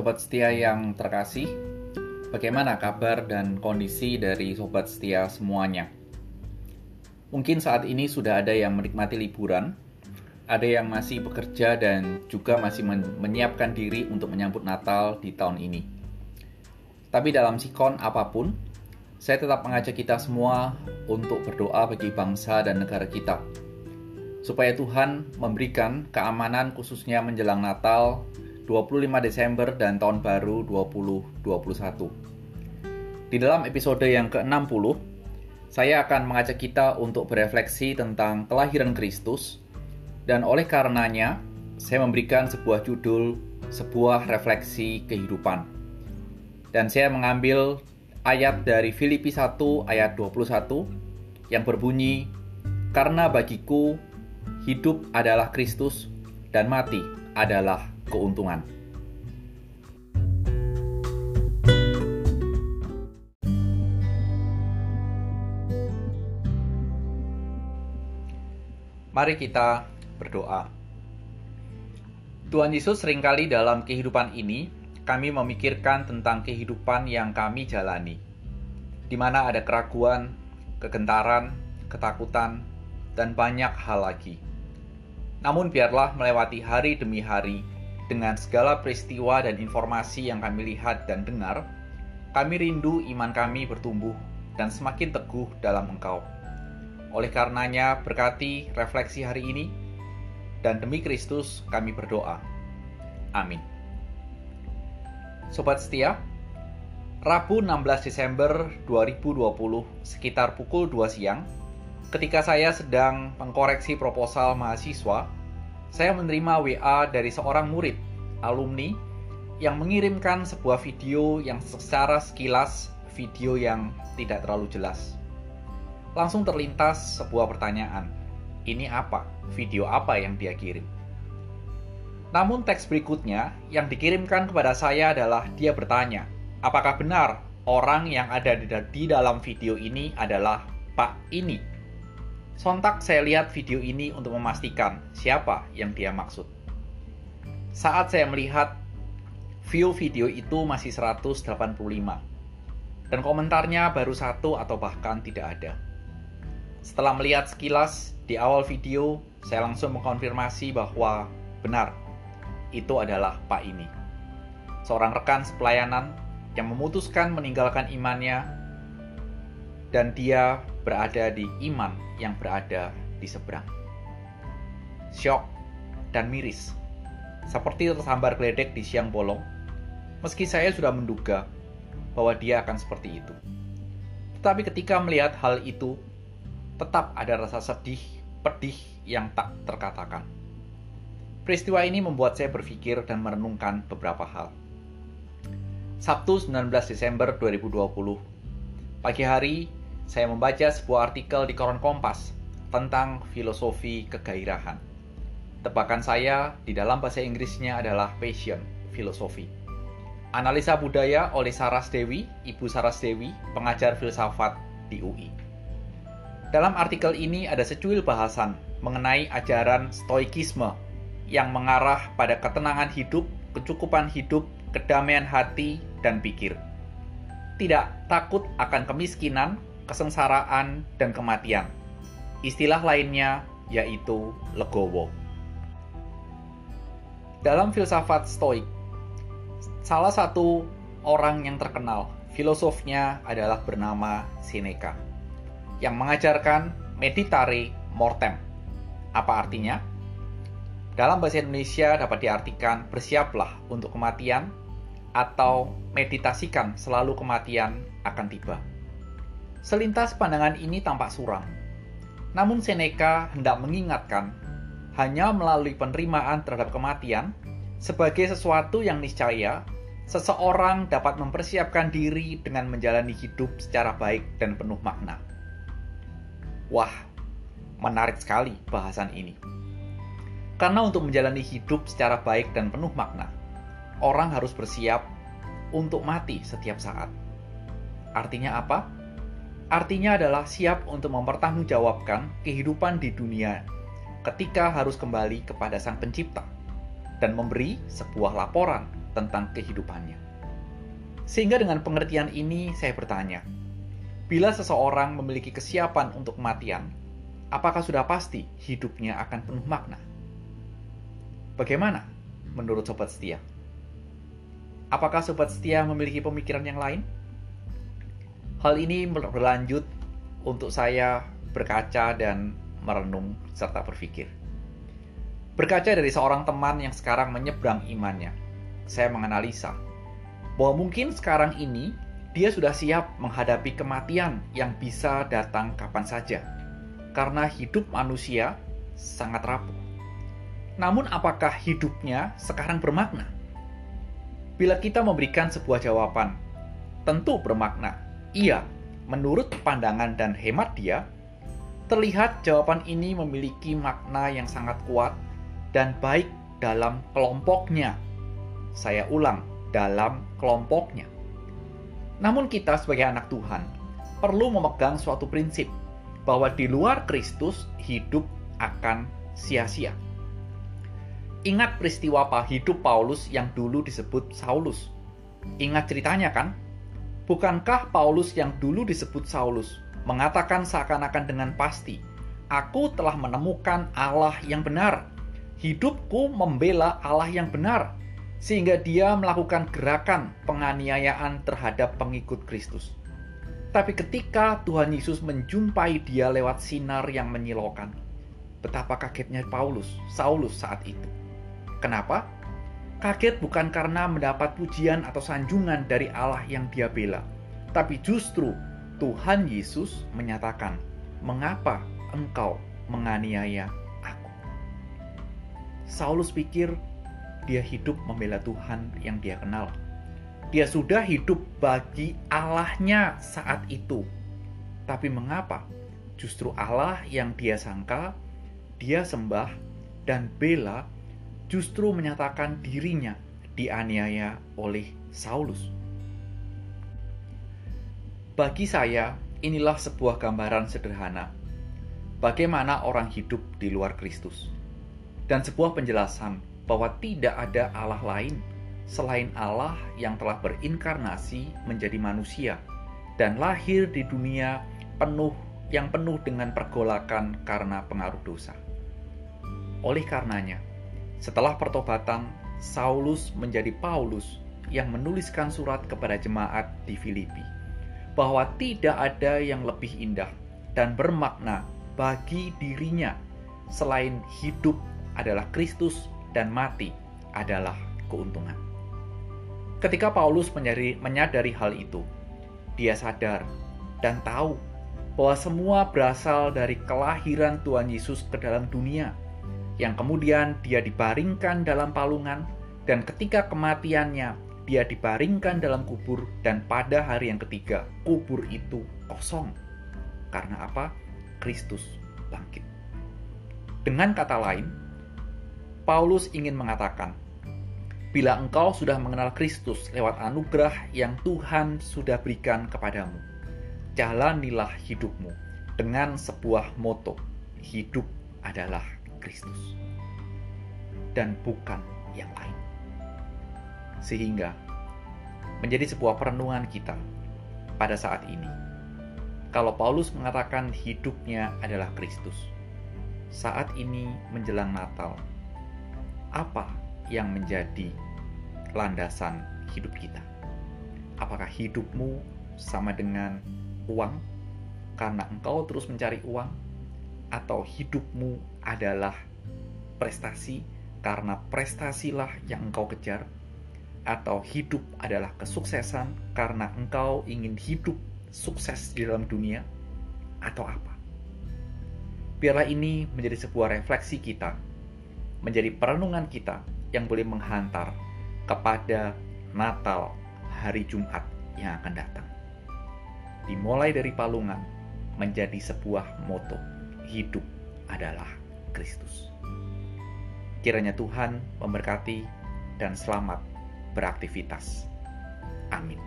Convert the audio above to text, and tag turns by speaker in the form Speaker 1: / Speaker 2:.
Speaker 1: Sobat setia yang terkasih, bagaimana kabar dan kondisi dari sobat setia semuanya? Mungkin saat ini sudah ada yang menikmati liburan, ada yang masih bekerja dan juga masih menyiapkan diri untuk menyambut Natal di tahun ini. Tapi dalam sikon apa pun, saya tetap mengajak kita semua untuk berdoa bagi bangsa dan negara kita, supaya Tuhan memberikan keamanan khususnya menjelang Natal 25 Desember dan tahun baru 2021. Di dalam episode yang ke-60, saya akan mengajak kita untuk berefleksi tentang kelahiran Kristus dan oleh karenanya saya memberikan sebuah judul sebuah refleksi kehidupan. Dan saya mengambil ayat dari Filipi 1 ayat 21 yang berbunyi karena bagiku hidup adalah Kristus dan mati adalah keuntungan. Mari kita berdoa. Tuhan Yesus sering kali dalam kehidupan ini kami memikirkan tentang kehidupan yang kami jalani, di mana ada keraguan, kegentaran, ketakutan, dan banyak hal lagi. Namun biarlah melewati hari demi hari, dengan segala peristiwa dan informasi yang kami lihat dan dengar, kami rindu iman kami bertumbuh dan semakin teguh dalam Engkau. Oleh karenanya, berkati refleksi hari ini, dan demi Kristus kami berdoa. Amin. Sobat setia, Rabu 16 Desember 2020 sekitar pukul 2 siang, ketika saya sedang mengkoreksi proposal mahasiswa, saya menerima WA dari seorang murid, alumni, yang mengirimkan sebuah video yang secara sekilas video yang tidak terlalu jelas. Langsung terlintas sebuah pertanyaan, ini apa? Video apa yang dia kirim? Namun teks berikutnya yang dikirimkan kepada saya adalah dia bertanya, apakah benar orang yang ada di dalam video ini adalah Pak ini? Sontak saya lihat video ini untuk memastikan siapa yang dia maksud. Saat saya melihat view video itu masih 185 dan komentarnya baru satu atau bahkan tidak ada. Setelah melihat sekilas di awal video, saya langsung mengkonfirmasi bahwa benar, itu adalah Pak ini. Seorang rekan sepelayanan yang memutuskan meninggalkan imannya dan dia berada di iman yang berada di seberang. Syok dan miris, seperti tersambar geledek di siang bolong, meski saya sudah menduga bahwa dia akan seperti itu. Tetapi ketika melihat hal itu, tetap ada rasa sedih, pedih yang tak terkatakan. Peristiwa ini membuat saya berpikir dan merenungkan beberapa hal. Sabtu 19 Desember 2020, pagi hari saya membaca sebuah artikel di koran Kompas tentang filosofi kegairahan. Tebakan saya di dalam bahasa Inggrisnya adalah passion, filosofi. Analisa budaya oleh Saras Dewi, Ibu Saras Dewi, pengajar filsafat di UI. Dalam artikel ini ada secuil bahasan mengenai ajaran stoikisme yang mengarah pada ketenangan hidup, kecukupan hidup, kedamaian hati, dan pikir. Tidak takut akan kemiskinan, kesengsaraan, dan kematian. Istilah lainnya yaitu legowo. Dalam filsafat stoik, salah satu orang yang terkenal, filosofnya adalah bernama Seneca, yang mengajarkan meditare mortem. Apa artinya? Dalam bahasa Indonesia dapat diartikan bersiaplah untuk kematian atau meditasikan selalu kematian akan tiba. Selintas pandangan ini tampak suram. Namun Seneca hendak mengingatkan, hanya melalui penerimaan terhadap kematian, sebagai sesuatu yang niscaya, seseorang dapat mempersiapkan diri dengan menjalani hidup secara baik dan penuh makna. Wah, menarik sekali bahasan ini. Karena untuk menjalani hidup secara baik dan penuh makna, orang harus bersiap untuk mati setiap saat. Artinya apa? Artinya adalah siap untuk mempertanggungjawabkan kehidupan di dunia ketika harus kembali kepada Sang Pencipta dan memberi sebuah laporan tentang kehidupannya. Sehingga dengan pengertian ini saya bertanya, bila seseorang memiliki kesiapan untuk kematian, apakah sudah pasti hidupnya akan penuh makna? Bagaimana menurut sobat setia? Apakah sobat setia memiliki pemikiran yang lain? Hal ini berlanjut untuk saya berkaca dan merenung serta berpikir. Berkaca dari seorang teman yang sekarang menyeberang imannya, saya menganalisa bahwa mungkin sekarang ini dia sudah siap menghadapi kematian yang bisa datang kapan saja, karena hidup manusia sangat rapuh. Namun, apakah hidupnya sekarang bermakna? Bila kita memberikan sebuah jawaban, tentu bermakna. Iya, menurut pandangan dan hemat dia, terlihat jawaban ini memiliki makna yang sangat kuat dan baik dalam kelompoknya. Saya ulang, dalam kelompoknya. Namun kita sebagai anak Tuhan perlu memegang suatu prinsip bahwa di luar Kristus hidup akan sia-sia. Ingat peristiwa hidup Paulus yang dulu disebut Saulus. Ingat ceritanya kan? Bukankah Paulus yang dulu disebut Saulus mengatakan seakan-akan dengan pasti, "Aku telah menemukan Allah yang benar hidupku membela Allah yang benar, sehingga dia melakukan gerakan penganiayaan terhadap pengikut Kristus. Tapi ketika Tuhan Yesus menjumpai dia lewat sinar yang menyilaukan, betapa kagetnya Paulus, Saulus saat itu. Kenapa? Kaget bukan karena mendapat pujian atau sanjungan dari Allah yang dia bela, tapi justru Tuhan Yesus menyatakan, "Mengapa engkau menganiaya Saulus pikir dia hidup membela Tuhan yang dia kenal. Dia sudah hidup bagi Allahnya saat itu. Tapi mengapa justru Allah yang dia sangka, dia sembah, dan bela justru menyatakan dirinya dianiaya oleh Saulus? Bagi saya, inilah sebuah gambaran sederhana bagaimana orang hidup di luar Kristus dan sebuah penjelasan bahwa tidak ada Allah lain selain Allah yang telah berinkarnasi menjadi manusia dan lahir di dunia penuh yang penuh dengan pergolakan karena pengaruh dosa. Oleh karenanya, setelah pertobatan, Saulus menjadi Paulus yang menuliskan surat kepada jemaat di Filipi bahwa tidak ada yang lebih indah dan bermakna bagi dirinya selain hidup adalah Kristus dan mati adalah keuntungan. Ketika Paulus menyadari, menyadari hal itu, dia sadar dan tahu bahwa semua berasal dari kelahiran Tuhan Yesus ke dalam dunia, yang kemudian dia dibaringkan dalam palungan, dan ketika kematiannya, dia dibaringkan dalam kubur, dan pada hari yang ketiga, kubur itu kosong. Karena apa? Kristus bangkit. Dengan kata lain, Paulus ingin mengatakan, bila engkau sudah mengenal Kristus lewat anugerah yang Tuhan sudah berikan kepadamu, jalanilah hidupmu dengan sebuah moto, hidup adalah Kristus dan bukan yang lain. Sehingga menjadi sebuah perenungan kita pada saat ini. Kalau Paulus mengatakan hidupnya adalah Kristus, saat ini menjelang Natal, apa yang menjadi landasan hidup kita? Apakah hidupmu sama dengan uang karena engkau terus mencari uang, atau hidupmu adalah prestasi karena prestasilah yang engkau kejar, atau hidup adalah kesuksesan karena engkau ingin hidup sukses di dalam dunia, atau apa? Biarlah ini menjadi sebuah refleksi kita menjadi perenungan kita yang boleh menghantar kepada Natal hari Jumat yang akan datang. Dimulai dari palungan menjadi sebuah moto, hidup adalah Kristus. Kiranya Tuhan memberkati dan selamat beraktivitas. Amin.